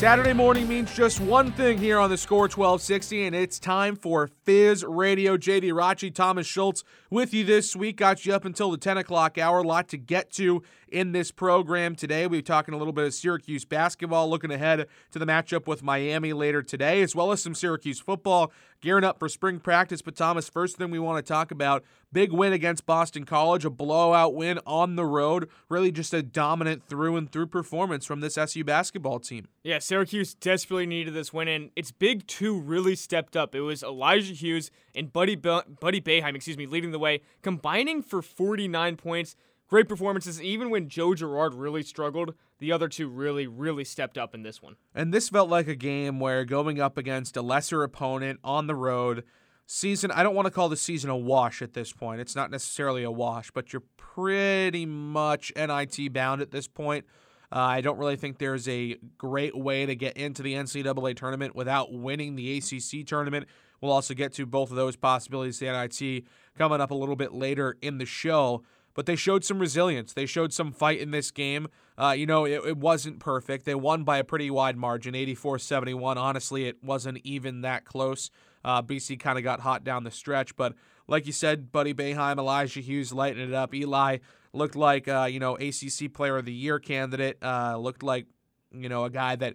Saturday morning means just one thing here on the score 1260, and it's time for Fizz Radio. JD Rachi, Thomas Schultz with you this week. Got you up until the 10 o'clock hour. A lot to get to in this program today. We'll be talking a little bit of Syracuse basketball, looking ahead to the matchup with Miami later today, as well as some Syracuse football gearing up for spring practice. But Thomas, first thing we want to talk about big win against Boston College, a blowout win on the road. Really just a dominant through and through performance from this SU basketball team. Yeah, Syracuse desperately needed this win, and its big two really stepped up. It was Elijah Hughes and Buddy Be- Buddy Boeheim, excuse me, leading the way, combining for 49 points. Great performances. Even when Joe Girard really struggled, the other two really, really stepped up in this one. And this felt like a game where going up against a lesser opponent on the road, season, I don't want to call the season a wash at this point. It's not necessarily a wash, but you're pretty much NIT bound at this point. Uh, I don't really think there's a great way to get into the NCAA tournament without winning the ACC tournament. We'll also get to both of those possibilities, the NIT, coming up a little bit later in the show but they showed some resilience. They showed some fight in this game. Uh, you know, it, it, wasn't perfect. They won by a pretty wide margin, 84 71. Honestly, it wasn't even that close. Uh, BC kind of got hot down the stretch, but like you said, Buddy Boeheim, Elijah Hughes lighting it up. Eli looked like, uh, you know, ACC Player of the Year candidate. Uh, looked like, you know, a guy that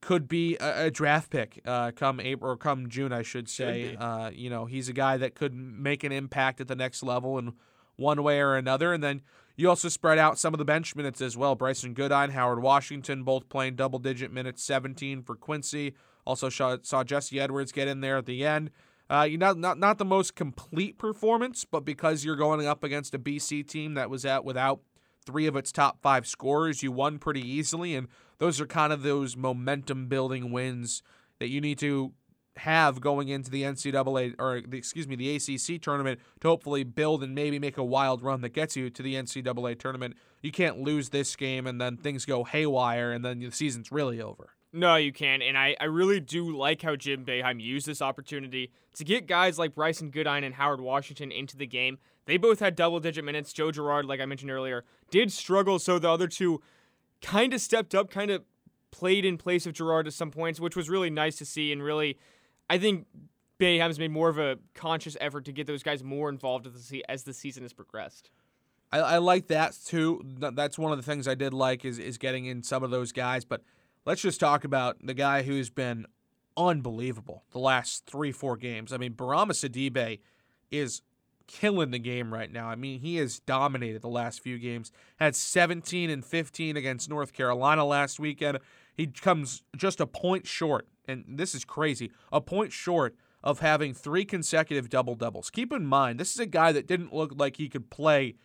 could be a, a draft pick uh, come April or come June, I should say. Uh, you know, he's a guy that could make an impact at the next level and one way or another. And then you also spread out some of the bench minutes as well. Brycen Goodine, Howard Washington, both playing double digit minutes, 17 for Quincy. Also saw, saw Jesse Edwards get in there at the end. Uh, you know, not not the most complete performance, but because you're going up against a BC team that was at without three of its top five scorers, you won pretty easily, and those are kind of those momentum building wins that you need to have going into the NCAA or the, excuse me the ACC tournament to hopefully build and maybe make a wild run that gets you to the NCAA tournament. You can't lose this game and then things go haywire and then the season's really over. No, you can't. And I, I really do like how Jim Boeheim used this opportunity to get guys like Brycen Goodine and Howard Washington into the game. They both had double digit minutes. Joe Girard, like I mentioned earlier, did struggle, so the other two kind of stepped up, kind of played in place of Girard at some points, which was really nice to see and really I think Boeheim's made more of a conscious effort to get those guys more involved as the, as the season has progressed. I, I like that too. That's one of the things I did like is is getting in some of those guys. But let's just talk about the guy who's been unbelievable the last three four games. I mean, Bourama Sidibe is killing the game right now. I mean, he has dominated the last few games. Had 17 and 15 against North Carolina last weekend. He comes just a point short and this is crazy, a point short of having three consecutive double doubles. Keep in mind, this is a guy that didn't look like he could play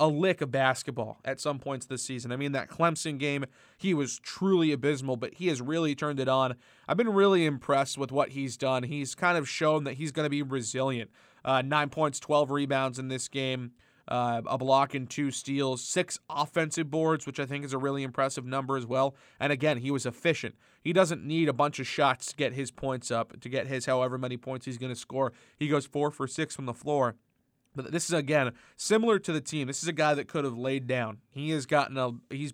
a lick of basketball at some points this season. I mean, that Clemson game, he was truly abysmal, but he has really turned it on. I've been really impressed with what he's done. He's kind of shown that he's going to be resilient. Uh, nine points, 12 rebounds in this game uh, a block and two steals, six offensive boards, which I think is a really impressive number as well. And again, he was efficient. He doesn't need a bunch of shots to get his points up, to get his however many points he's going to score. He goes four for six from the floor. But this is again similar to the team. This is a guy that could have laid down. He has gotten a he's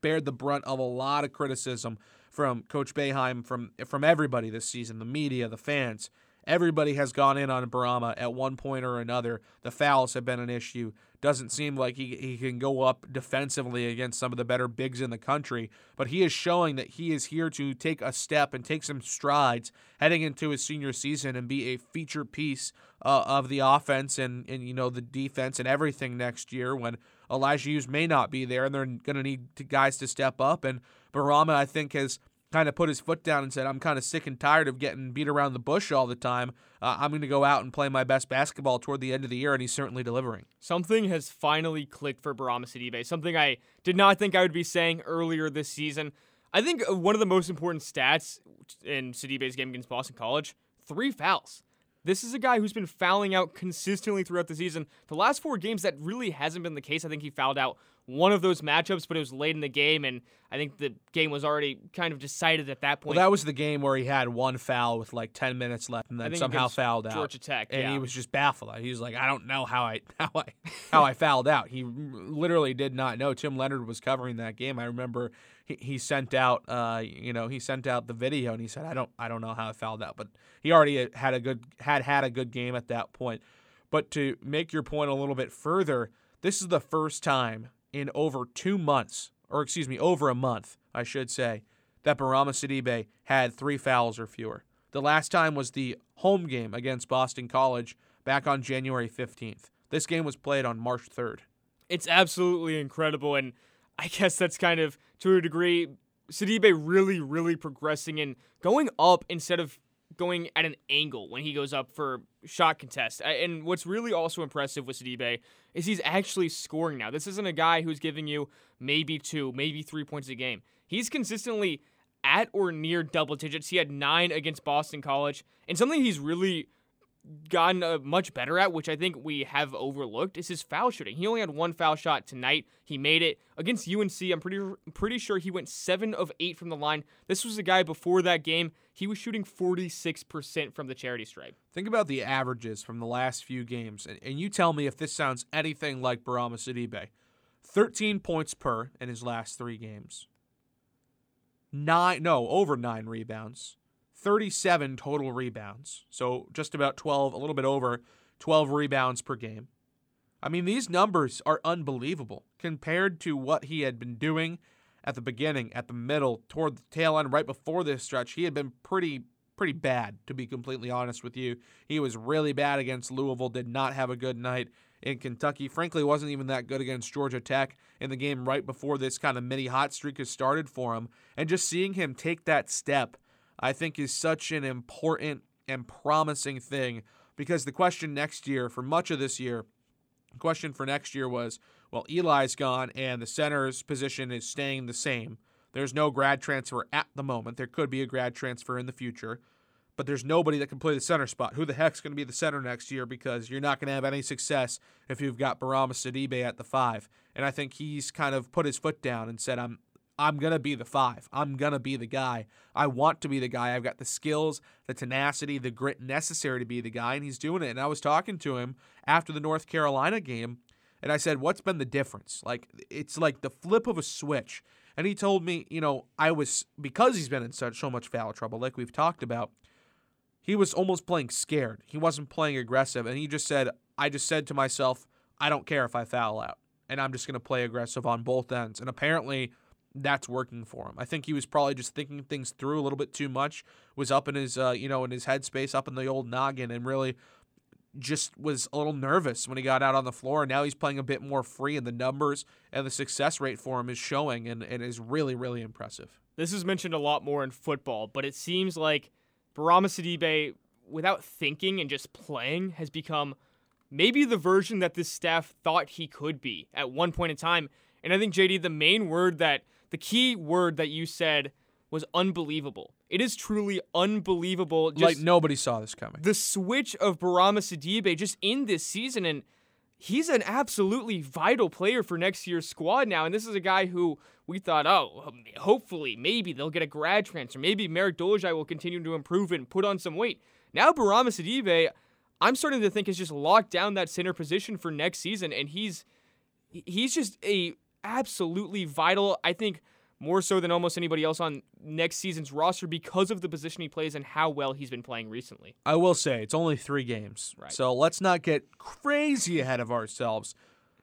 bared the brunt of a lot of criticism from Coach Boeheim, from from everybody this season, the media, the fans. Everybody has gone in on Bourama at one point or another. The fouls have been an issue. Doesn't seem like he, he can go up defensively against some of the better bigs in the country, but he is showing that he is here to take a step and take some strides heading into his senior season and be a feature piece uh, of the offense and, and you know the defense and everything next year when Elijah Hughes may not be there and they're going to need guys to step up. And Bourama, I think, has kind of put his foot down and said, I'm kind of sick and tired of getting beat around the bush all the time. Uh, I'm going to go out and play my best basketball toward the end of the year, and he's certainly delivering. Something has finally clicked for Bourama Sidibe, something I did not think I would be saying earlier this season. I think uh, one of the most important stats in Sidibe's game against Boston College three fouls. This is a guy who's been fouling out consistently throughout the season. The last four games, that really hasn't been the case. I think he fouled out one of those matchups, but it was late in the game, and I think the game was already kind of decided at that point. Well, that was the game where he had one foul with like 10 minutes left and then somehow fouled out. Georgia Tech, and yeah. he was just baffled. He was like, "I don't know how I how I how I fouled out." He literally did not know. Tim Leonard was covering that game. I remember he, he sent out uh you know he sent out the video and he said, "I don't I don't know how I fouled out," but he already had a good had had a good game at that point. But to make your point a little bit further, this is the first time in over two months, or excuse me, over a month, I should say, that Bourama Sidibe had three fouls or fewer. The last time was the home game against Boston College back on January 15th. This game was played on March 3rd. It's absolutely incredible, and I guess that's kind of, to a degree, Sidibe really, really progressing and going up instead of going at an angle when he goes up for shot contest. And what's really also impressive with Sidibe is he's actually scoring now. This isn't a guy who's giving you maybe two, maybe three points a game. He's consistently at or near double digits. He had nine against Boston College, and something he's really gotten uh, much better at, which I think we have overlooked, is his foul shooting. He only had one foul shot tonight. He made it against UNC. I'm pretty pretty sure he went seven of eight from the line. This was a guy before that game. He was shooting 46% from the charity stripe. Think about the averages from the last few games, and, and you tell me if this sounds anything like Bourama Sidibe. 13 points per in his last three games. Nine, no, over nine rebounds. 37 total rebounds. So just about 12, a little bit over 12 rebounds per game. I mean, these numbers are unbelievable compared to what he had been doing at the beginning, at the middle, toward the tail end, right before this stretch. He had been pretty, pretty bad, to be completely honest with you. He was really bad against Louisville, did not have a good night in Kentucky. Frankly, wasn't even that good against Georgia Tech in the game right before this kind of mini hot streak has started for him. And just seeing him take that step I think is such an important and promising thing because the question next year, for much of this year, the question for next year was, well, Eli's gone and the center's position is staying the same. There's no grad transfer at the moment. There could be a grad transfer in the future, but there's nobody that can play the center spot. Who the heck's going to be the center next year? Because you're not going to have any success if you've got Bourama Sidibe at the five. And I think he's kind of put his foot down and said, I'm I'm going to be the five. I'm going to be the guy. I want to be the guy. I've got the skills, the tenacity, the grit necessary to be the guy, and he's doing it. And I was talking to him after the North Carolina game, and I said, What's been the difference? Like, it's like the flip of a switch. And he told me, you know, I was, because he's been in such so much foul trouble, like we've talked about, he was almost playing scared. He wasn't playing aggressive. And he just said, I just said to myself, I don't care if I foul out. And I'm just going to play aggressive on both ends. And apparently, that's working for him. I think he was probably just thinking things through a little bit too much. Was up in his uh, you know in his headspace, up in the old noggin, and really just was a little nervous when he got out on the floor. And now he's playing a bit more free, and the numbers and the success rate for him is showing, and, and is really really impressive. This is mentioned a lot more in football, but it seems like Bourama Sidibe, without thinking and just playing, has become maybe the version that this staff thought he could be at one point in time. And I think JD, the main word that the key word that you said was unbelievable. It is truly unbelievable. Just like nobody saw this coming. The switch of Bourama Sidibe just in this season, and he's an absolutely vital player for next year's squad now. And this is a guy who we thought, oh, um, hopefully, maybe they'll get a grad transfer. Maybe Marek Dolezaj will continue to improve and put on some weight. Now Bourama Sidibe, I'm starting to think has just locked down that center position for next season, and he's he's just a absolutely vital. I think more so than almost anybody else on next season's roster because of the position he plays and how well he's been playing recently. I will say it's only three games, right. so let's not get crazy ahead of ourselves.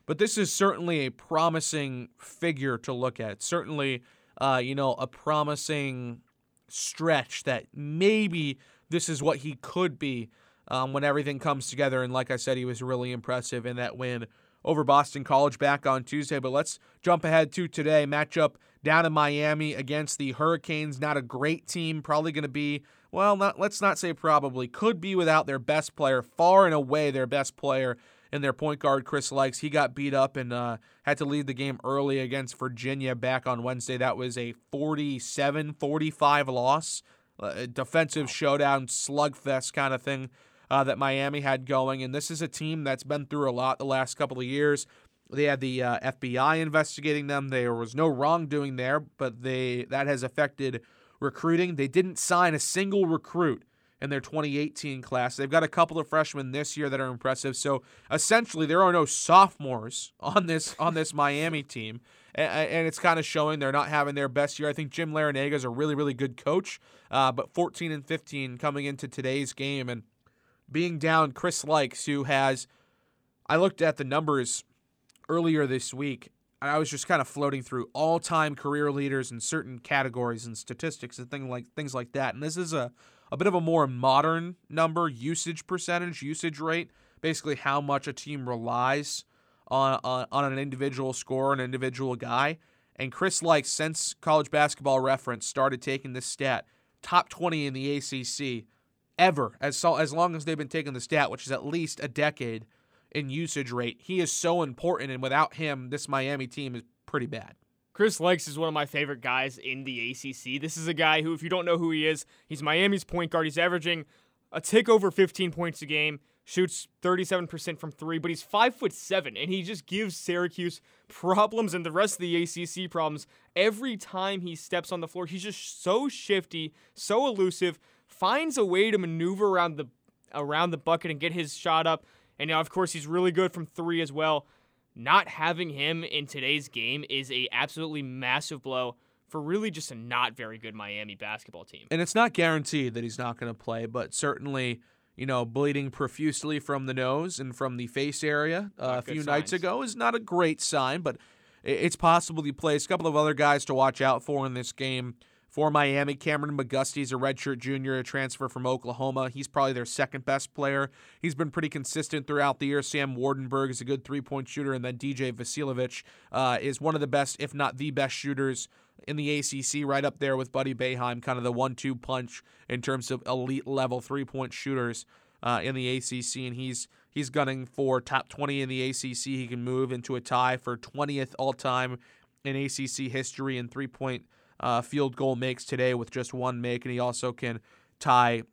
But this is certainly a promising figure to look at. Certainly, uh, you know, a promising stretch that maybe this is what he could be um, when everything comes together. And like I said, he was really impressive in that win over Boston College back on Tuesday. But let's jump ahead to today. Matchup down in Miami against the Hurricanes. Not a great team. Probably going to be, well, not, let's not say probably, could be without their best player, far and away their best player in their point guard, Chris Lykes. He got beat up and uh, had to leave the game early against Virginia back on Wednesday. That was a 47 45 loss. A defensive showdown, slugfest kind of thing uh, that Miami had going. And this is a team that's been through a lot the last couple of years. They had the uh, FBI investigating them. There was no wrongdoing there, but they that has affected recruiting. They didn't sign a single recruit in their 2018 class. They've got a couple of freshmen this year that are impressive. So essentially, there are no sophomores on this on this Miami team, and, it's kind of showing they're not having their best year. I think Jim Larrañaga is a really really good coach, uh, but 14 and 15 coming into today's game and being down Chris Lykes, who has, I looked at the numbers earlier this week. And I was just kind of floating through all-time career leaders in certain categories and statistics and things like things like that. And this is a a bit of a more modern number, usage percentage, usage rate, basically how much a team relies on, on, on an individual score, an individual guy. And Chris Lykes, since college basketball reference started taking this stat, top 20 in the ACC ever, as, as long as they've been taking the stat, which is at least a decade in usage rate. He is so important, and without him, this Miami team is pretty bad. Chris Lykes is one of my favorite guys in the ACC. This is a guy who, if you don't know who he is, he's Miami's point guard. He's averaging a tick over 15 points a game, shoots 37% from three, but he's five foot seven, and he just gives Syracuse problems and the rest of the ACC problems every time he steps on the floor. He's just so shifty, so elusive, finds a way to maneuver around the around the bucket and get his shot up. And now, of course, he's really good from three as well not having him in today's game is a absolutely massive blow for really just a not very good Miami basketball team. And it's not guaranteed that he's not going to play, but certainly, you know, bleeding profusely from the nose and from the face area uh, a few signs. nights ago is not a great sign, but it's possible he plays. A couple of other guys to watch out for in this game for Miami. Kameron McGusty's a redshirt junior, a transfer from Oklahoma. He's probably their second best player. He's been pretty consistent throughout the year. Sam Waardenburg is a good three point shooter, and then DJ Vasiljevic uh, is one of the best, if not the best shooters in the ACC, right up there with Buddy Boeheim, kind of the one two punch in terms of elite level three point shooters. Uh, in the ACC, and he's he's gunning for top 20 in the ACC. He can move into a tie for 20th all time in ACC history in three point uh, field goal makes today with just one make, and he also can tie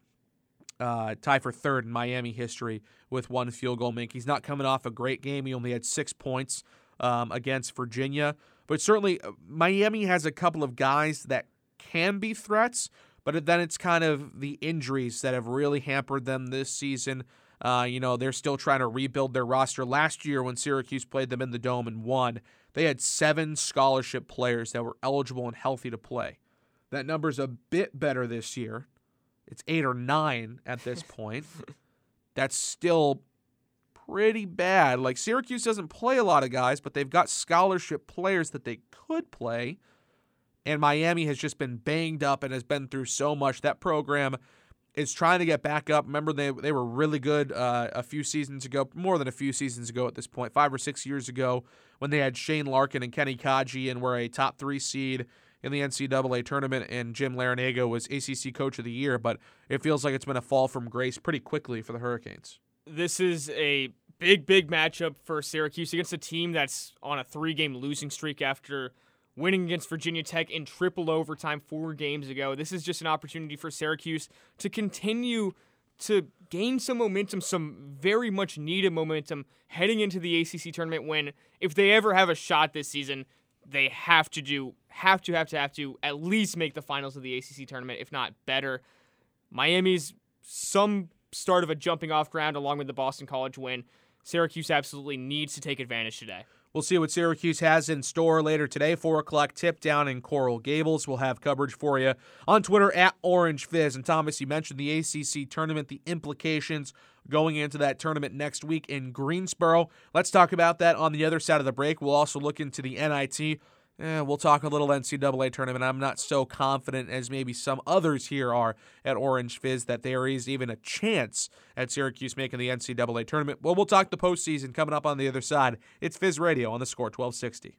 uh, tie for third in Miami history with one field goal make. He's not coming off a great game. He only had six points um, against Virginia, but certainly uh, Miami has a couple of guys that can be threats. But then it's kind of the injuries that have really hampered them this season. Uh, you know, they're still trying to rebuild their roster. Last year, when Syracuse played them in the Dome and won, they had seven scholarship players that were eligible and healthy to play. That number's a bit better this year. It's eight or nine at this point. That's still pretty bad. Like Syracuse doesn't play a lot of guys, but they've got scholarship players that they could play. And Miami has just been banged up and has been through so much. That program is trying to get back up. Remember, they they were really good uh, a few seasons ago, more than a few seasons ago at this point, five or six years ago, when they had Shane Larkin and Kenny Kadji and were a top three seed in the NCAA tournament, and Jim Larrañaga was ACC Coach of the Year. But it feels like it's been a fall from grace pretty quickly for the Hurricanes. This is a big, big matchup for Syracuse against a team that's on a three-game losing streak after winning against Virginia Tech in triple overtime four games ago. This is just an opportunity for Syracuse to continue to gain some momentum, some very much needed momentum heading into the ACC tournament when if they ever have a shot this season, they have to do have to have to have to at least make the finals of the ACC tournament if not better. Miami's some start of a jumping off ground along with the Boston College win. Syracuse absolutely needs to take advantage today. We'll see what Syracuse has in store later today. 4 o'clock tip down in Coral Gables. We'll have coverage for you on Twitter at Orange Fizz. And Thomas, you mentioned the ACC tournament, the implications going into that tournament next week in Greensboro. Let's talk about that on the other side of the break. We'll also look into the NIT eh, we'll talk a little NCAA tournament. I'm not so confident as maybe some others here are at Orange Fizz that there is even a chance at Syracuse making the NCAA tournament. Well, we'll talk the postseason coming up on the other side. It's Fizz Radio on the score 1260.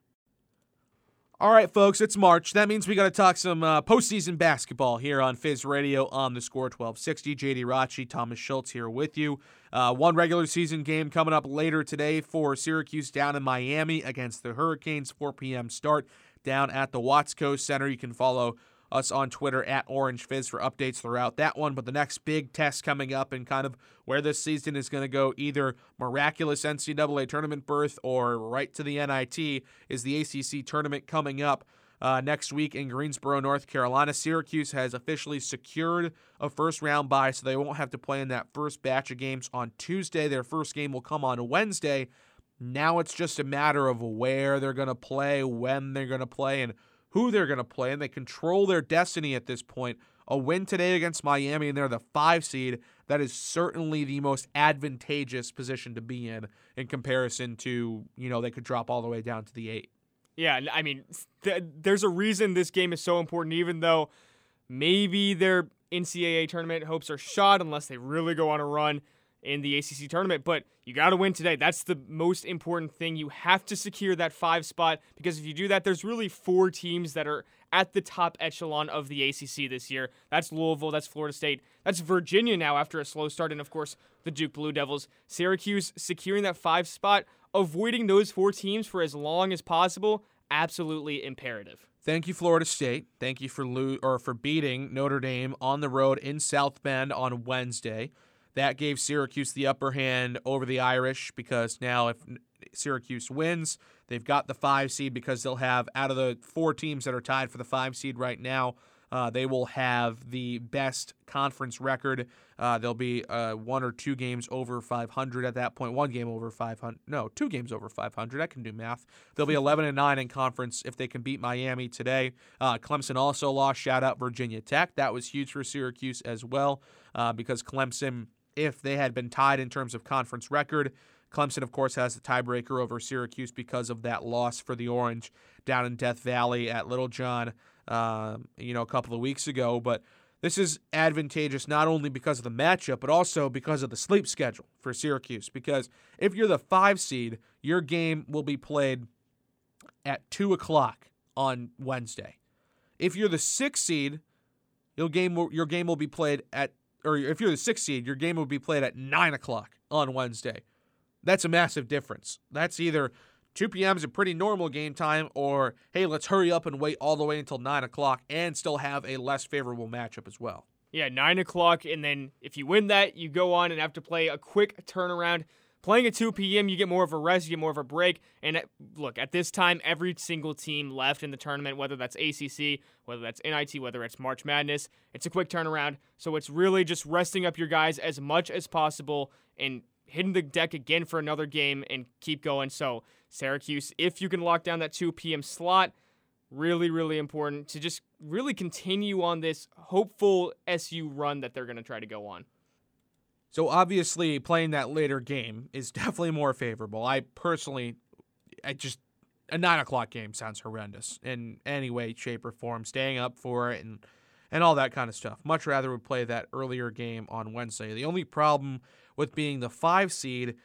All right, folks, it's March. That means we got to talk some uh, postseason basketball here on Fizz Radio on the score 1260. JD Rachi, Thomas Schultz here with you. Uh, one regular season game coming up later today for Syracuse down in Miami against the Hurricanes. 4 p.m. start down at the Watsco Center. You can follow us on Twitter at Orange Fizz for updates throughout that one. But the next big test coming up and kind of where this season is going to go either miraculous NCAA tournament berth or right to the NIT is the ACC tournament coming up. Uh, next week in Greensboro, North Carolina. Syracuse has officially secured a first round bye, so they won't have to play in that first batch of games on Tuesday. Their first game will come on Wednesday. Now it's just a matter of where they're going to play, when they're going to play, and who they're going to play, and they control their destiny at this point. A win today against Miami, and they're the five seed. That is certainly the most advantageous position to be in in comparison to, you know, they could drop all the way down to the eight. Yeah, I mean, th- there's a reason this game is so important, even though maybe their NCAA tournament hopes are shot unless they really go on a run in the ACC tournament, but you got to win today. That's the most important thing. You have to secure that five spot because if you do that, there's really four teams that are at the top echelon of the ACC this year. That's Louisville, that's Florida State, that's Virginia now after a slow start, and of course, the Duke Blue Devils. Syracuse securing that five spot, avoiding those four teams for as long as possible, absolutely imperative. Thank you, Florida State. Thank you for lo- or for beating Notre Dame on the road in South Bend on Wednesday. That gave Syracuse the upper hand over the Irish because now if Syracuse wins, they've got the five seed because they'll have out of the four teams that are tied for the five seed right now. Uh, they will have the best conference record. Uh, they'll be uh, one or two games over 500 at that point. One game over 500. No, two games over 500. I can do math. They'll be 11 and nine in conference if they can beat Miami today. Uh, Clemson also lost. Shout out Virginia Tech. That was huge for Syracuse as well uh, because Clemson if they had been tied in terms of conference record. Clemson, of course, has the tiebreaker over Syracuse because of that loss for the Orange down in Death Valley at Littlejohn, uh, you know, a couple of weeks ago. But this is advantageous not only because of the matchup, but also because of the sleep schedule for Syracuse. Because if you're the five seed, your game will be played at 2 o'clock on Wednesday. If you're the six seed, your game will, your game will be played at or if you're the sixth seed, your game would be played at nine o'clock on Wednesday. That's a massive difference. That's either 2 p.m. is a pretty normal game time, or hey, let's hurry up and wait all the way until 9 o'clock and still have a less favorable matchup as well. Yeah, 9 o'clock, and then if you win that, you go on and have to play a quick turnaround Playing at 2 p.m., you get more of a rest, you get more of a break. And look, at this time, every single team left in the tournament, whether that's ACC, whether that's NIT, whether it's March Madness, it's a quick turnaround. So it's really just resting up your guys as much as possible and hitting the deck again for another game and keep going. So, Syracuse, if you can lock down that 2 p.m. slot, really, really important to just really continue on this hopeful SU run that they're going to try to go on. So obviously, playing that later game is definitely more favorable. I personally, I just a nine o'clock game sounds horrendous in any way, shape, or form. Staying up for it and and all that kind of stuff. Much rather would play that earlier game on Wednesday. The only problem with being the five seed,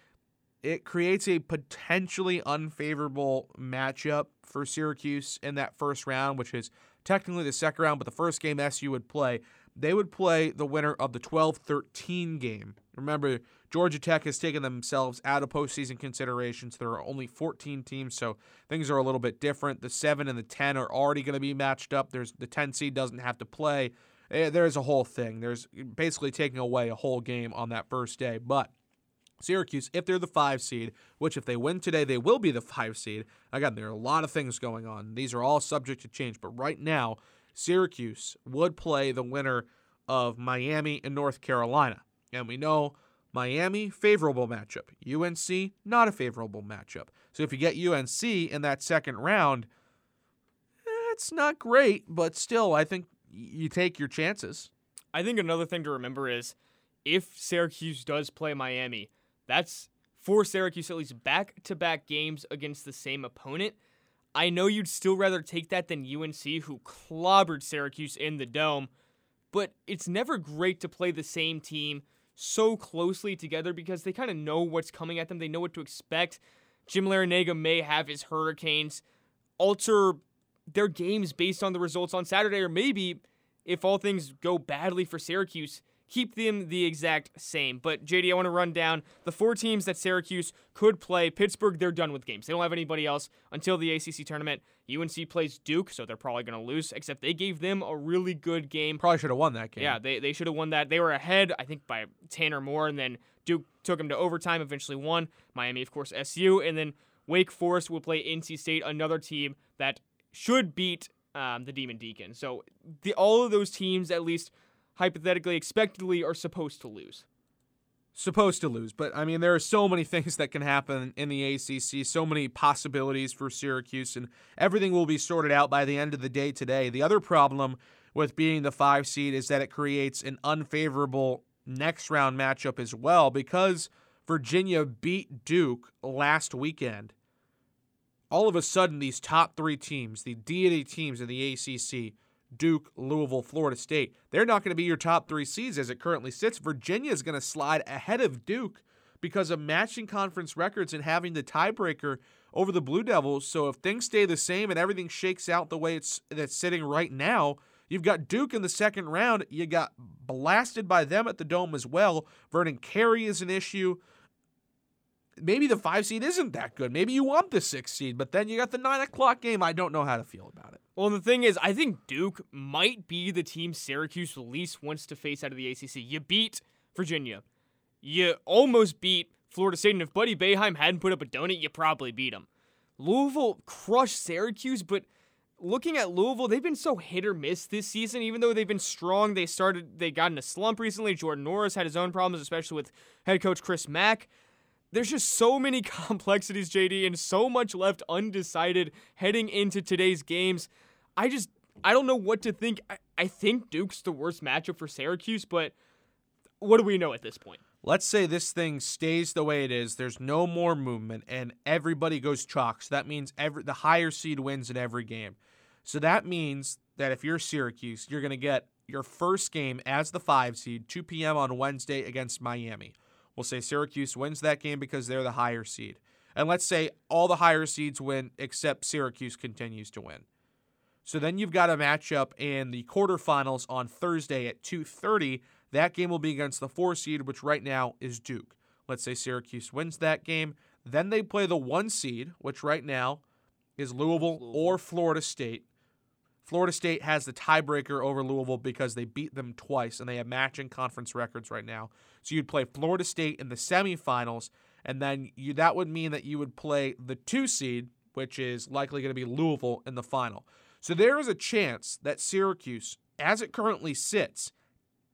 it creates a potentially unfavorable matchup for Syracuse in that first round, which is technically the second round, but the first game SU would play they would play the winner of the 12 13 game. Remember, Georgia Tech has taken themselves out of postseason considerations. There are only 14 teams, so things are a little bit different. The 7 and the 10 are already going to be matched up. There's the 10 seed doesn't have to play. Eh, there's a whole thing. There's basically taking away a whole game on that first day. But Syracuse, if they're the five seed, which if they win today, they will be the five seed. Again, there are a lot of things going on. These are all subject to change. But right now, Syracuse would play the winner of Miami and North Carolina. And we know Miami, favorable matchup. UNC, not a favorable matchup. So if you get UNC in that second round, it's not great, but still, I think you take your chances. I think another thing to remember is if Syracuse does play Miami, that's for Syracuse at least back to back games against the same opponent. I know you'd still rather take that than UNC, who clobbered Syracuse in the dome, but it's never great to play the same team so closely together because they kind of know what's coming at them. They know what to expect. Jim Larrañaga may have his Hurricanes alter their games based on the results on Saturday, or maybe if all things go badly for Syracuse, keep them the exact same. But JD, I want to run down the four teams that Syracuse could play. Pittsburgh, they're done with games. They don't have anybody else until the ACC tournament. UNC plays Duke, so they're probably going to lose, except they gave them a really good game. Probably should have won that game. Yeah, they, they should have won that. They were ahead, I think, by 10 or more, and then Duke took them to overtime, eventually won. Miami, of course, SU, and then Wake Forest will play NC State, another team that should beat um, the Demon Deacon. So the, all of those teams, at least hypothetically, expectedly, are supposed to lose supposed to lose. But I mean, there are so many things that can happen in the ACC, so many possibilities for Syracuse, and everything will be sorted out by the end of the day today. The other problem with being the five seed is that it creates an unfavorable next round matchup as well because Virginia beat Duke last weekend. All of a sudden, these top three teams, the deity teams in the ACC, Duke, Louisville, Florida State. They're not going to be your top three seeds as it currently sits. Virginia is going to slide ahead of Duke because of matching conference records and having the tiebreaker over the Blue Devils. So if things stay the same and everything shakes out the way it's that's sitting right now, you've got Duke in the second round. You got blasted by them at the Dome as well. Vernon Carey is an issue maybe the five seed isn't that good. Maybe you want the six seed, but then you got the nine o'clock game. I don't know how to feel about it. Well, the thing is, I think Duke might be the team Syracuse least wants to face out of the ACC. You beat Virginia. You almost beat Florida State, and if Buddy Boeheim hadn't put up a donut, you probably beat him. Louisville crushed Syracuse, but looking at Louisville, they've been so hit or miss this season. Even though they've been strong, they started they got in a slump recently. Jordan Nwora had his own problems, especially with head coach Chris Mack there's just so many complexities, JD, and so much left undecided heading into today's games. I just I don't know what to think. I, I think Duke's the worst matchup for Syracuse, but what do we know at this point? Let's say this thing stays the way it is. There's no more movement, and everybody goes chalk. So that means every the higher seed wins in every game. So that means that if you're Syracuse, you're going to get your first game as the five seed, 2 p.m. on Wednesday against Miami. We'll say Syracuse wins that game because they're the higher seed. And let's say all the higher seeds win except Syracuse continues to win. So then you've got a matchup in the quarterfinals on Thursday at 2:30. That game will be against the 4 seed which right now is Duke. Let's say Syracuse wins that game, then they play the 1 seed which right now is Louisville, Louisville. or Florida State. Florida State has the tiebreaker over Louisville because they beat them twice and they have matching conference records right now. So you'd play Florida State in the semifinals, and then you, that would mean that you would play the two seed, which is likely going to be Louisville, in the final. So there is a chance that Syracuse, as it currently sits,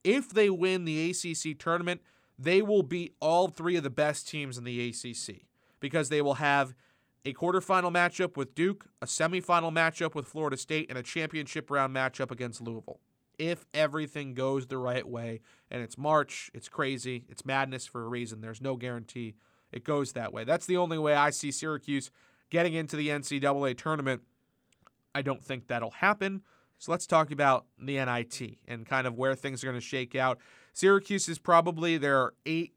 if they win the ACC tournament, they will beat all three of the best teams in the ACC because they will have a quarterfinal matchup with Duke, a semifinal matchup with Florida State, and a championship round matchup against Louisville. If everything goes the right way, and it's March, it's crazy, it's madness for a reason. There's no guarantee it goes that way. That's the only way I see Syracuse getting into the NCAA tournament. I don't think that'll happen. So let's talk about the NIT and kind of where things are going to shake out. Syracuse is probably there are eight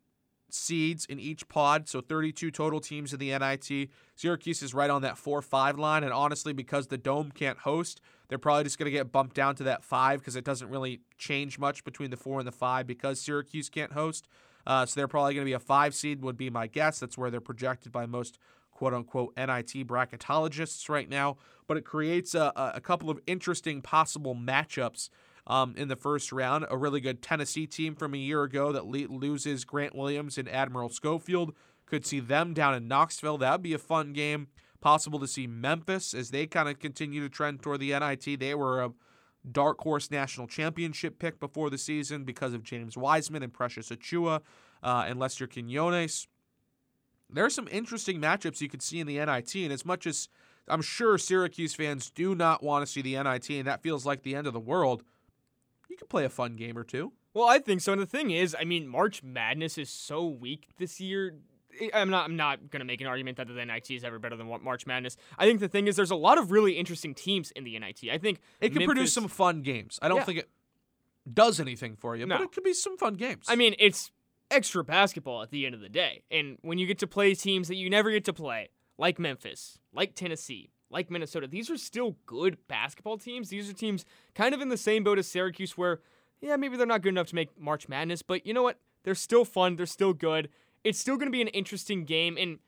seeds in each pod, so 32 total teams in the NIT. Syracuse is right on that 4 5 line, and honestly, because the Dome can't host, they're probably just going to get bumped down to that 5 because it doesn't really change much between the 4 and the 5 because Syracuse can't host. Uh, so they're probably going to be a 5 seed, would be my guess. That's where they're projected by most quote unquote NIT bracketologists right now. But it creates a, a couple of interesting possible matchups um, in the first round. A really good Tennessee team from a year ago that le- loses Grant Williams and Admiral Schofield. Could see them down in Knoxville. That would be a fun game. Possible to see Memphis as they kind of continue to trend toward the NIT. They were a dark horse national championship pick before the season because of James Wiseman and Precious Achiuwa uh, and Lester Quinones. There are some interesting matchups you could see in the NIT, and as much as I'm sure Syracuse fans do not want to see the NIT, and that feels like the end of the world, you could play a fun game or two. Well, I think so. And the thing is, I mean, March Madness is so weak this year. I'm not. I'm not gonna make an argument that the NIT is ever better than March Madness. I think the thing is, there's a lot of really interesting teams in the NIT. I think it can Memphis, produce some fun games. I don't yeah. think it does anything for you, no. but it could be some fun games. I mean, it's extra basketball at the end of the day, and when you get to play teams that you never get to play, like Memphis, like Tennessee, like Minnesota, these are still good basketball teams. These are teams kind of in the same boat as Syracuse where yeah, maybe they're not good enough to make March Madness, but you know what? They're still fun. They're still good. It's still going to be an interesting game. And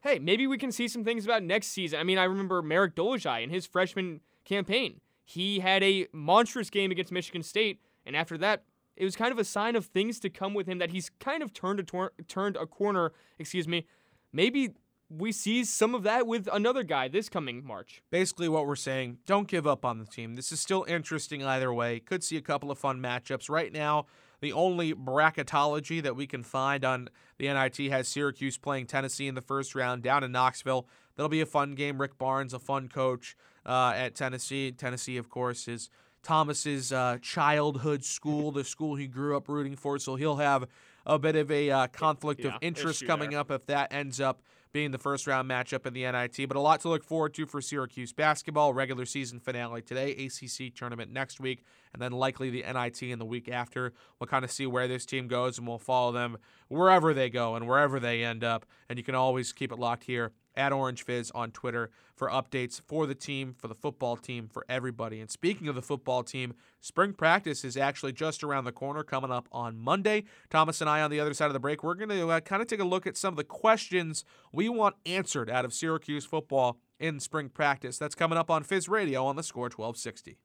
hey, maybe we can see some things about next season. I mean, I remember Marek Dolezaj in his freshman campaign. He had a monstrous game against Michigan State, and after that, it was kind of a sign of things to come with him that he's kind of turned a tor- turned a corner. Excuse me. Maybe we see some of that with another guy this coming March. Basically, what we're saying, don't give up on the team. This is still interesting either way. Could see a couple of fun matchups. Right now, the only bracketology that we can find on the NIT has Syracuse playing Tennessee in the first round down in Knoxville. That'll be a fun game. Rick Barnes, a fun coach uh, at Tennessee. Tennessee, of course, is Thomas's uh, childhood school, the school he grew up rooting for. So he'll have a bit of a uh, conflict Yeah, of interest coming there. up if that ends up being the first round matchup in the NIT. But a lot to look forward to for Syracuse basketball. Regular season finale today, ACC tournament next week, and then likely the NIT in the week after. We'll kind of see where this team goes, and we'll follow them wherever they go and wherever they end up. And you can always keep it locked here at Orange Fizz on Twitter for updates for the team, for the football team, for everybody. And speaking of the football team, spring practice is actually just around the corner, coming up on Monday. Thomas and I, on the other side of the break, we're going to uh, kind of take a look at some of the questions we want answered out of Syracuse football in spring practice. That's coming up on Fizz Radio on the Score 1260.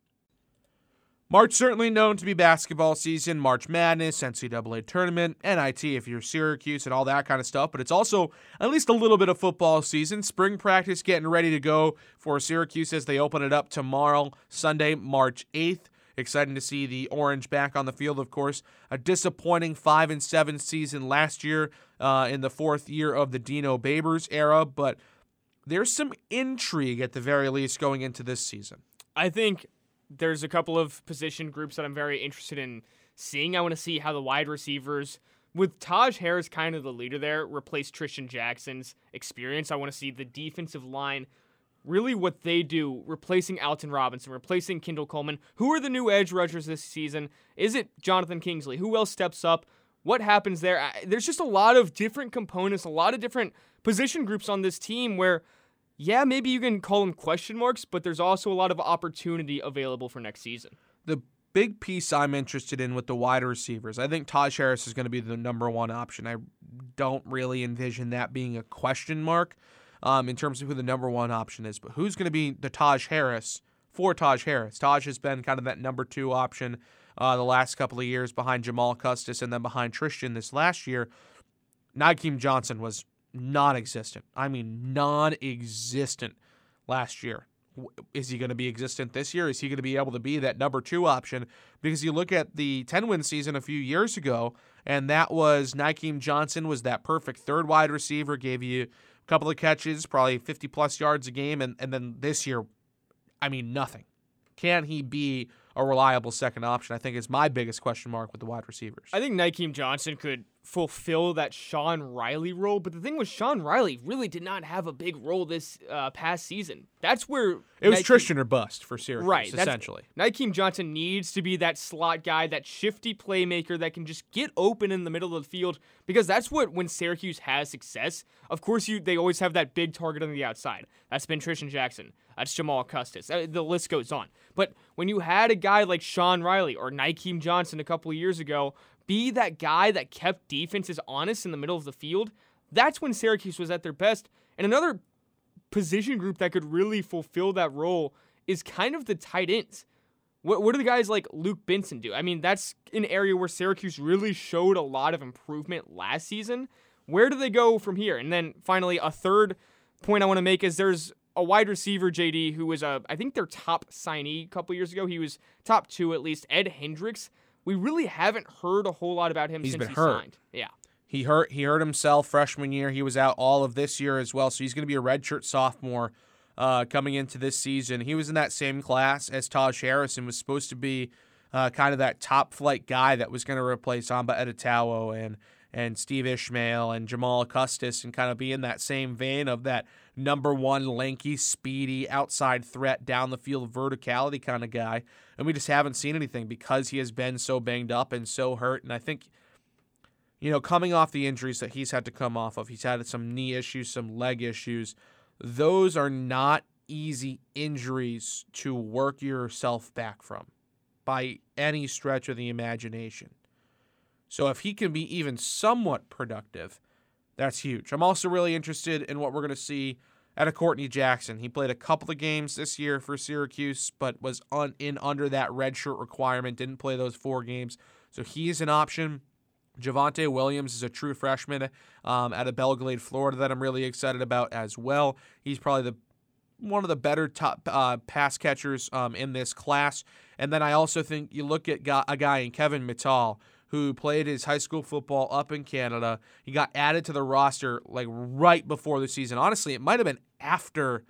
March certainly known to be basketball season, March Madness, NCAA tournament, NIT if you're Syracuse and all that kind of stuff, but it's also at least a little bit of football season. Spring practice getting ready to go for Syracuse as they open it up tomorrow, Sunday, March 8th. Exciting to see the Orange back on the field, of course. A disappointing 5 and 7 season last year uh, in the fourth year of the Dino Babers era, but there's some intrigue at the very least going into this season. I think there's a couple of position groups that I'm very interested in seeing. I want to see how the wide receivers, with Taj Harris kind of the leader there, replace Tristan Jackson's experience. I want to see the defensive line really what they do, replacing Alton Robinson, replacing Kendall Coleman. Who are the new edge rushers this season? Is it Jonathan Kingsley? Who else steps up? What happens there? There's just a lot of different components, a lot of different position groups on this team where yeah, maybe you can call them question marks, but there's also a lot of opportunity available for next season. the big piece I'm interested in with the wide receivers, I think Taj Harris is going to be the number one option. I don't really envision that being a question mark um, in terms of who the number one option is. But who's going to be the Taj Harris for Taj Harris? Taj has been kind of that number two option uh, the last couple of years behind Jamal Custis and then behind Tristan this last year. Nykeim Johnson was non existent. I mean, non existent last year. Is he going to be existent this year? Is he going to be able to be that number two option? Because you look at the 10 win season a few years ago, and that was Nykeim Johnson was that perfect third wide receiver, gave you a couple of catches, probably 50 plus yards a game. And, and then this year, I mean, nothing. Can he be a reliable second option? I think is my biggest question mark with the wide receivers. I think Nykeim Johnson could fulfill that Sean Riley role, but the thing was, Sean Riley really did not have a big role this uh, past season. That's where it was Nykeim- Tristan or bust for Syracuse, Right, essentially. Nykeim Johnson needs to be that slot guy, that shifty playmaker that can just get open in the middle of the field because that's what when Syracuse has success. Of course, you they always have that big target on the outside. That's been Tristan Jackson. That's Jamal Custis. Uh, The list goes on. But when you had a guy like Sean Riley or Nykeim Johnson a couple of years ago be that guy that kept defenses honest in the middle of the field, that's when Syracuse was at their best. And another position group that could really fulfill that role is kind of the tight ends. What, what do the guys like Luke Benson do? I mean, that's an area where Syracuse really showed a lot of improvement last season. Where do they go from here? And then finally, a third point I want to make is there's a wide receiver, JD, who was a, I think their top signee a couple years ago. He was top two at least. Ed Hendricks. We really haven't heard a whole lot about him He's since been he hurt. signed. Yeah. He hurt he hurt himself freshman year. He was out all of this year as well. So he's going to be a redshirt sophomore uh, coming into this season. He was in that same class as Taj Harrison was supposed to be uh, kind of that top flight guy that was going to replace Amba Etta-Tawo and and Steve Ishmael and Jamal Custis and kind of be in that same vein of that number one lanky, speedy, outside threat down the field verticality kind of guy. And we just haven't seen anything because he has been so banged up and so hurt. And I think you know, coming off the injuries that he's had to come off of, he's had some knee issues, some leg issues. Those are not easy injuries to work yourself back from. by any stretch of the imagination. So if he can be even somewhat productive, that's huge. I'm also really interested in what we're going to see out of Courtney Jackson. He played a couple of games this year for Syracuse, but was on, in under that redshirt requirement, didn't play those four games. So he's an option. Javonte Williams is a true freshman um, out of Belle Glade, Florida, that I'm really excited about as well. He's probably the one of the better top uh, pass catchers um, in this class. And then I also think you look at a guy in Kevin Mittal who played his high school football up in Canada. He got added to the roster like right before the season. Honestly, it might have been after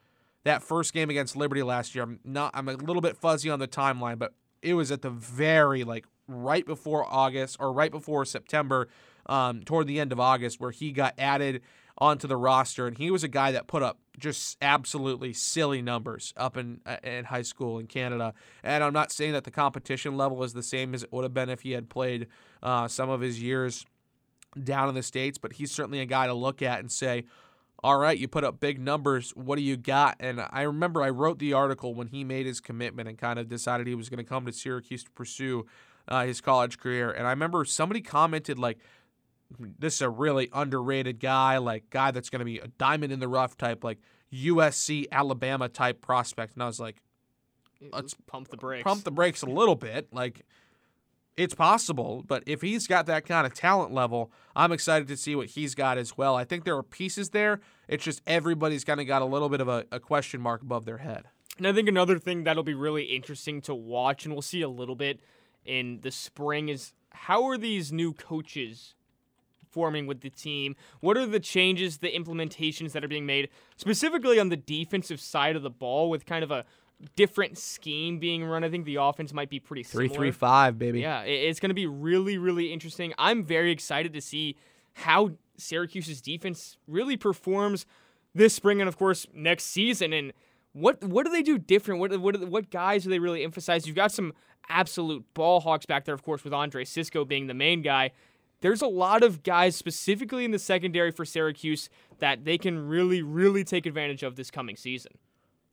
that first game against Liberty last year. I'm not I'm a little bit fuzzy on the timeline, but it was at the very like right before August or right before September, um, toward the end of August, where he got added onto the roster, and he was a guy that put up just absolutely silly numbers up in uh, in high school in Canada. And I'm not saying that the competition level is the same as it would have been if he had played uh, some of his years down in the states, but he's certainly a guy to look at and say. All right, you put up big numbers. What do you got? And I remember I wrote the article when he made his commitment and kind of decided he was going to come to Syracuse to pursue uh, his college career. And I remember somebody commented like, "This is a really underrated guy, like guy that's going to be a diamond in the rough type, like USC Alabama type prospect." And I was like, "Let's pump the brakes." Pump the brakes a little bit, like. It's possible, but if he's got that kind of talent level, I'm excited to see what he's got as well. I think there are pieces there. It's just everybody's kind of got a little bit of a, a question mark above their head. And I think another thing that'll be really interesting to watch, and we'll see a little bit in the spring is how are these new coaches forming with the team? What are the changes, the implementations that are being made, specifically on the defensive side of the ball with kind of a different scheme being run? I think the offense might be pretty similar. Three three five, baby. Yeah, it's going to be really, really interesting. I'm very excited to see how Syracuse's defense really performs this spring and, of course, next season. And what what do they do different? What what what guys do they really emphasize? You've got some absolute ball hawks back there, of course, with Andre Cisco being the main guy. There's a lot of guys, specifically in the secondary for Syracuse, that they can really, really take advantage of this coming season.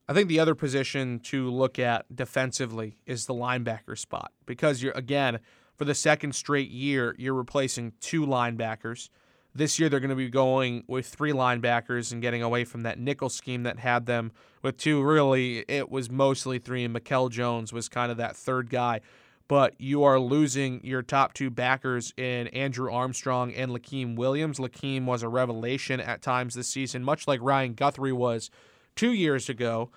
I think the other position to look at defensively is the linebacker spot because you're again for the second straight year you're replacing two linebackers. This year, they're going to be going with three linebackers and getting away from that nickel scheme that had them with two. Really, it was mostly three, and Mikel Jones was kind of that third guy. But you are losing your top two backers in Andrew Armstrong and Lakiem Williams. Lakiem was a revelation at times this season, much like Ryan Guthrie was two years ago.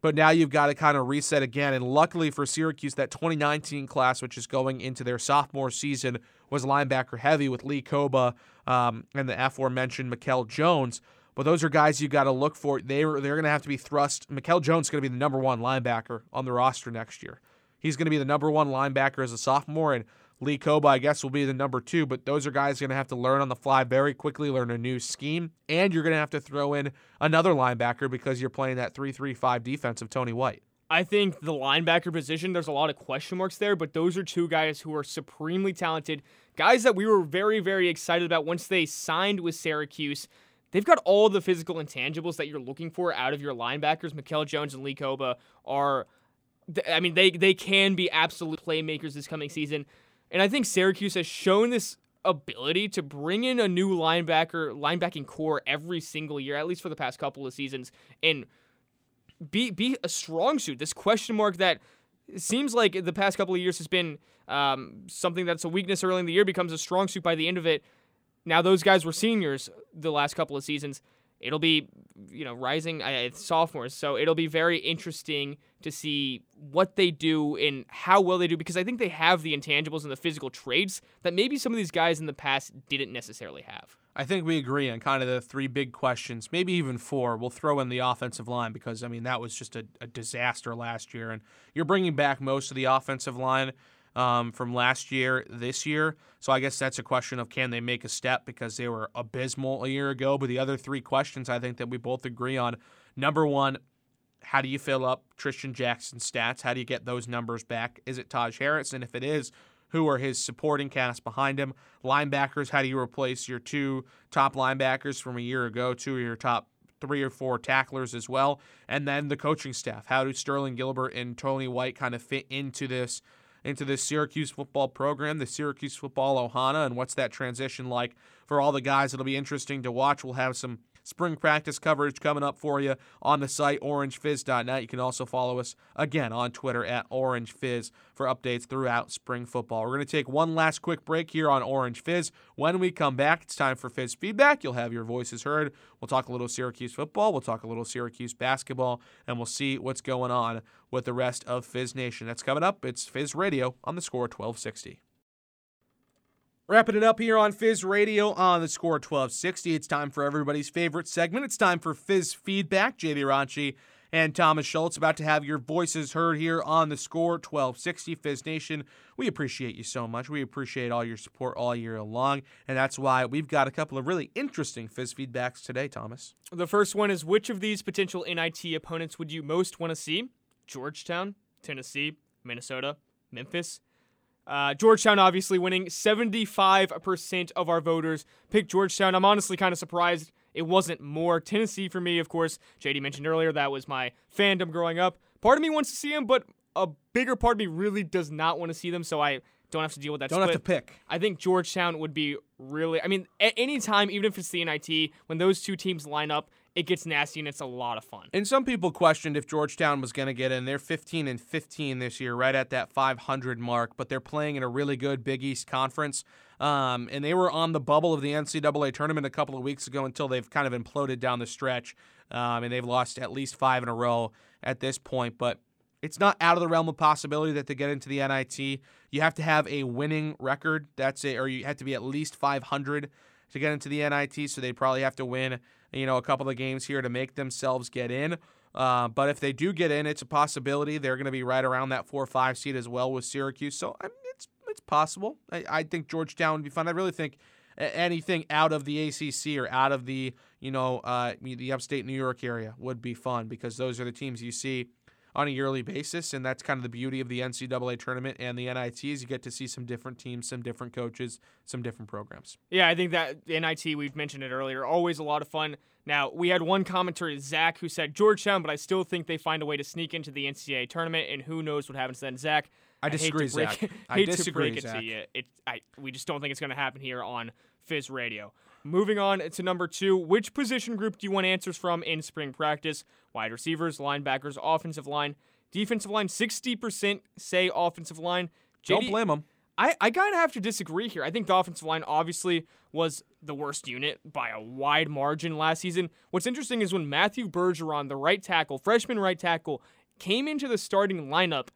But now you've got to kind of reset again. And luckily for Syracuse, that 2019 class, which is going into their sophomore season, was linebacker heavy with Lee Kpogba um, and the aforementioned Mikel Jones. But those are guys you've got to look for. They are, they're going to have to be thrust. Mikel Jones is going to be the number one linebacker on the roster next year. He's going to be the number one linebacker as a sophomore, and Lee Kpogba, I guess, will be the number two, but those are guys going to have to learn on the fly very quickly, learn a new scheme, and you're going to have to throw in another linebacker because you're playing that 3 3 5 defense of Tony White. I think the linebacker position, there's a lot of question marks there, but those are two guys who are supremely talented, guys that we were very, very excited about once they signed with Syracuse. They've got all the physical intangibles that you're looking for out of your linebackers. Mikel Jones and Lee Kpogba are, I mean, they, they can be absolute playmakers this coming season. And I think Syracuse has shown this ability to bring in a new linebacker, linebacking core every single year, at least for the past couple of seasons, and be be a strong suit. This question mark that seems like the past couple of years has been um, something that's a weakness early in the year becomes a strong suit by the end of it. Now those guys were seniors the last couple of seasons it'll be you know rising uh, sophomores so it'll be very interesting to see what they do and how well they do because i think they have the intangibles and the physical traits that maybe some of these guys in the past didn't necessarily have. I think we agree on kind of the three big questions maybe even four. We'll throw in the offensive line because i mean that was just a, a disaster last year and you're bringing back most of the offensive line um, from last year this year. So I guess that's a question of can they make a step because they were abysmal a year ago. But the other three questions I think that we both agree on number one, how do you fill up Trishton Jackson's stats? How do you get those numbers back? Is it Taj Harris? And if it is, who are his supporting cast behind him? Linebackers, how do you replace your two top linebackers from a year ago, two of your top three or four tacklers as well? And then the coaching staff. How do Sterling Gilbert and Tony White kind of fit into this into this Syracuse football program, the Syracuse football Ohana, and what's that transition like for all the guys. It'll be interesting to watch. We'll have some spring practice coverage coming up for you on the site, orangefizz.net. You can also follow us again on Twitter at orangefizz for updates throughout spring football. We're going to take one last quick break here on Orange Fizz. When we come back, it's time for Fizz Feedback. You'll have your voices heard. We'll talk a little Syracuse football, we'll talk a little Syracuse basketball, and we'll see what's going on with the rest of Fizz Nation. That's coming up. It's Fizz Radio on the score 1260. Wrapping it up here on Fizz Radio on the score 1260. It's time for everybody's favorite segment. It's time for Fizz Feedback. JD Rachi and Thomas Schultz about to have your voices heard here on the score 1260 Fizz Nation. We appreciate you so much. We appreciate all your support all year long, and that's why we've got a couple of really interesting Fizz feedbacks today, Thomas. The first one is which of these potential NIT opponents would you most want to see? Georgetown, Tennessee, Minnesota, Memphis. Uh, Georgetown obviously winning 75% of our voters picked Georgetown. I'm honestly kind of surprised it wasn't more. Tennessee for me, of course, JD mentioned earlier, that was my fandom growing up. Part of me wants to see them, but a bigger part of me really does not want to see them, so I don't have to deal with that Don't split. have to pick. I think Georgetown would be really. I mean, at any time, even if it's the NIT, when those two teams line up, it gets nasty and it's a lot of fun. And some people questioned if Georgetown was going to get in. They're 15 and 15 this year, right at that 500 mark, but they're playing in a really good Big East conference. Um, and they were on the bubble of the NCAA tournament a couple of weeks ago until they've kind of imploded down the stretch. Um, and they've lost at least five in a row at this point. But it's not out of the realm of possibility that they get into the NIT. You have to have a winning record. That's it, or you have to be at least 500 to get into the NIT. So they probably have to win, you know, a couple of games here to make themselves get in. Uh, but if they do get in, it's a possibility. They're going to be right around that four or five seed as well with Syracuse. So I mean, it's it's possible. I, I think Georgetown would be fun. I really think anything out of the ACC or out of the you know uh, the upstate New York area would be fun because those are the teams you see on a yearly basis, and that's kind of the beauty of the NCAA tournament and the NIT is you get to see some different teams, some different coaches, some different programs. Yeah, I think that the NIT, we've mentioned it earlier, always a lot of fun. Now, we had one commenter, Zach, who said Georgetown, but I still think they find a way to sneak into the NCAA tournament, and who knows what happens then. Zach, I to disagree, break- Zach. I hate disagree, to break it Zach. to you. It, I, we just don't think it's going to happen here on Fizz Radio. Moving on to number two, which position group do you want answers from in spring practice? Wide receivers, linebackers, offensive line, defensive line. Sixty percent say offensive line. Don't blame them. I, I kind of have to disagree here. I think the offensive line obviously was the worst unit by a wide margin last season. What's interesting is when Matthew Bergeron, the right tackle, freshman right tackle, came into the starting lineup,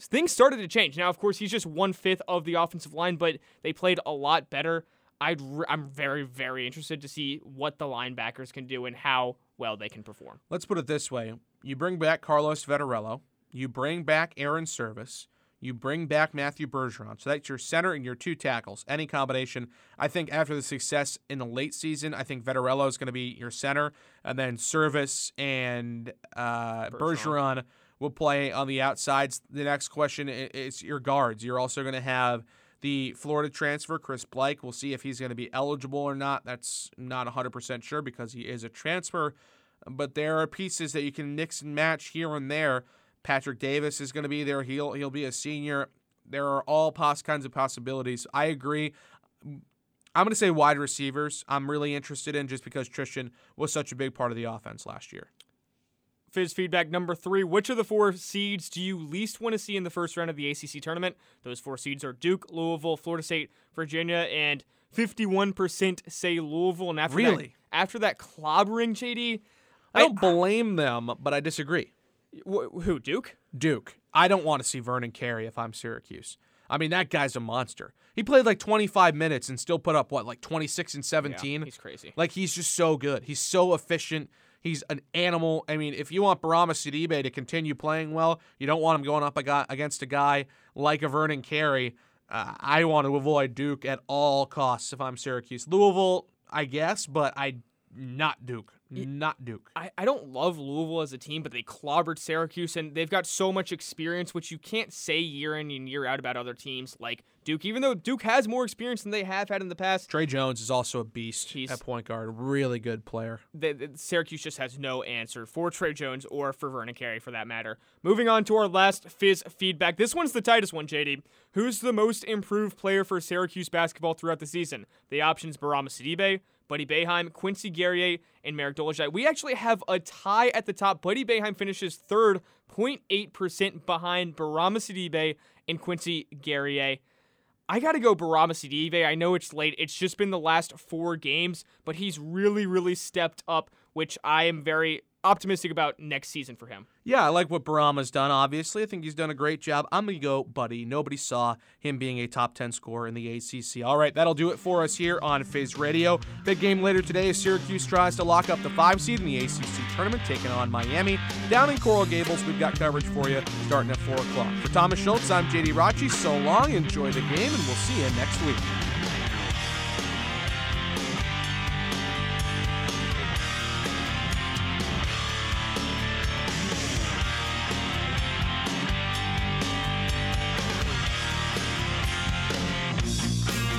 things started to change. Now, of course, he's just one fifth of the offensive line, but they played a lot better. I'd re- I'm very, very interested to see what the linebackers can do and how well they can perform. Let's put it this way: you bring back Carlos Vettorello, you bring back Airon Servais, you bring back Matthew Bergeron. So that's your center and your two tackles. Any combination. I think after the success in the late season, I think Vettorello is going to be your center, and then Servais and uh, Bergeron. Bergeron will play on the outsides. The next question is your guards. You're also going to have the Florida transfer, Chris Bleich. We'll see if he's going to be eligible or not. That's not 100% sure because he is a transfer. But there are pieces that you can mix and match here and there. Patrick Davis is going to be there. He'll he'll be a senior. There are all kinds of possibilities. I agree. I'm going to say wide receivers. I'm really interested in just because Trishton was such a big part of the offense last year. Fizz feedback number three. Which of the four seeds do you least want to see in the first round of the ACC tournament? Those four seeds are Duke, Louisville, Florida State, Virginia, and 51% say Louisville. And after Really? that, after that clobbering, JD, I don't blame them, but I disagree. wh- who Duke? Duke. I don't want to see Vernon Carey if I'm Syracuse. I mean, that guy's a monster. He played like 25 minutes and still put up what, like 26 and 17. Yeah, he's crazy. Like he's just so good. He's so efficient. He's an animal. I mean, if you want Bourama Sidibe to continue playing well, you don't want him going up against a guy like a Vernon Carey. Uh, I want to avoid Duke at all costs if I'm Syracuse. Louisville, I guess, but I not Duke. Not Duke. I, I don't love Louisville as a team, but they clobbered Syracuse, and they've got so much experience, which you can't say year in and year out about other teams like Duke, even though Duke has more experience than they have had in the past. Tre Jones is also a beast He's- at point guard. Really good player. the, the- Syracuse just has no answer for Tre Jones or for Vernon Carey for that matter. Moving on to our last Fizz feedback. This one's the tightest one, JD. Who's the most improved player for Syracuse basketball throughout the season? The options Bourama Sidibe, Buddy Boeheim, Quincy Guerrier, and Marek Dolezaj. We actually have a tie at the top. Buddy Boeheim finishes third, 0.8% behind Bourama Sidibe and Quincy Guerrier. I got to go Bourama Sidibe. I know it's late. It's just been the last four games, but he's really, really stepped up, which I am very optimistic about next season for him. Yeah, I like what Bourama's done, obviously. I think he's done a great job. I'm going to go, buddy. Nobody saw him being a top 10 scorer in the ACC. All right, that'll do it for us here on Fizz Radio. Big game later today as Syracuse tries to lock up the five seed in the ACC tournament, taking on Miami. Down in Coral Gables, we've got coverage for you starting at 4 o'clock. For Thomas Schultz, I'm JD Rachi. So long, enjoy the game, and we'll see you next week.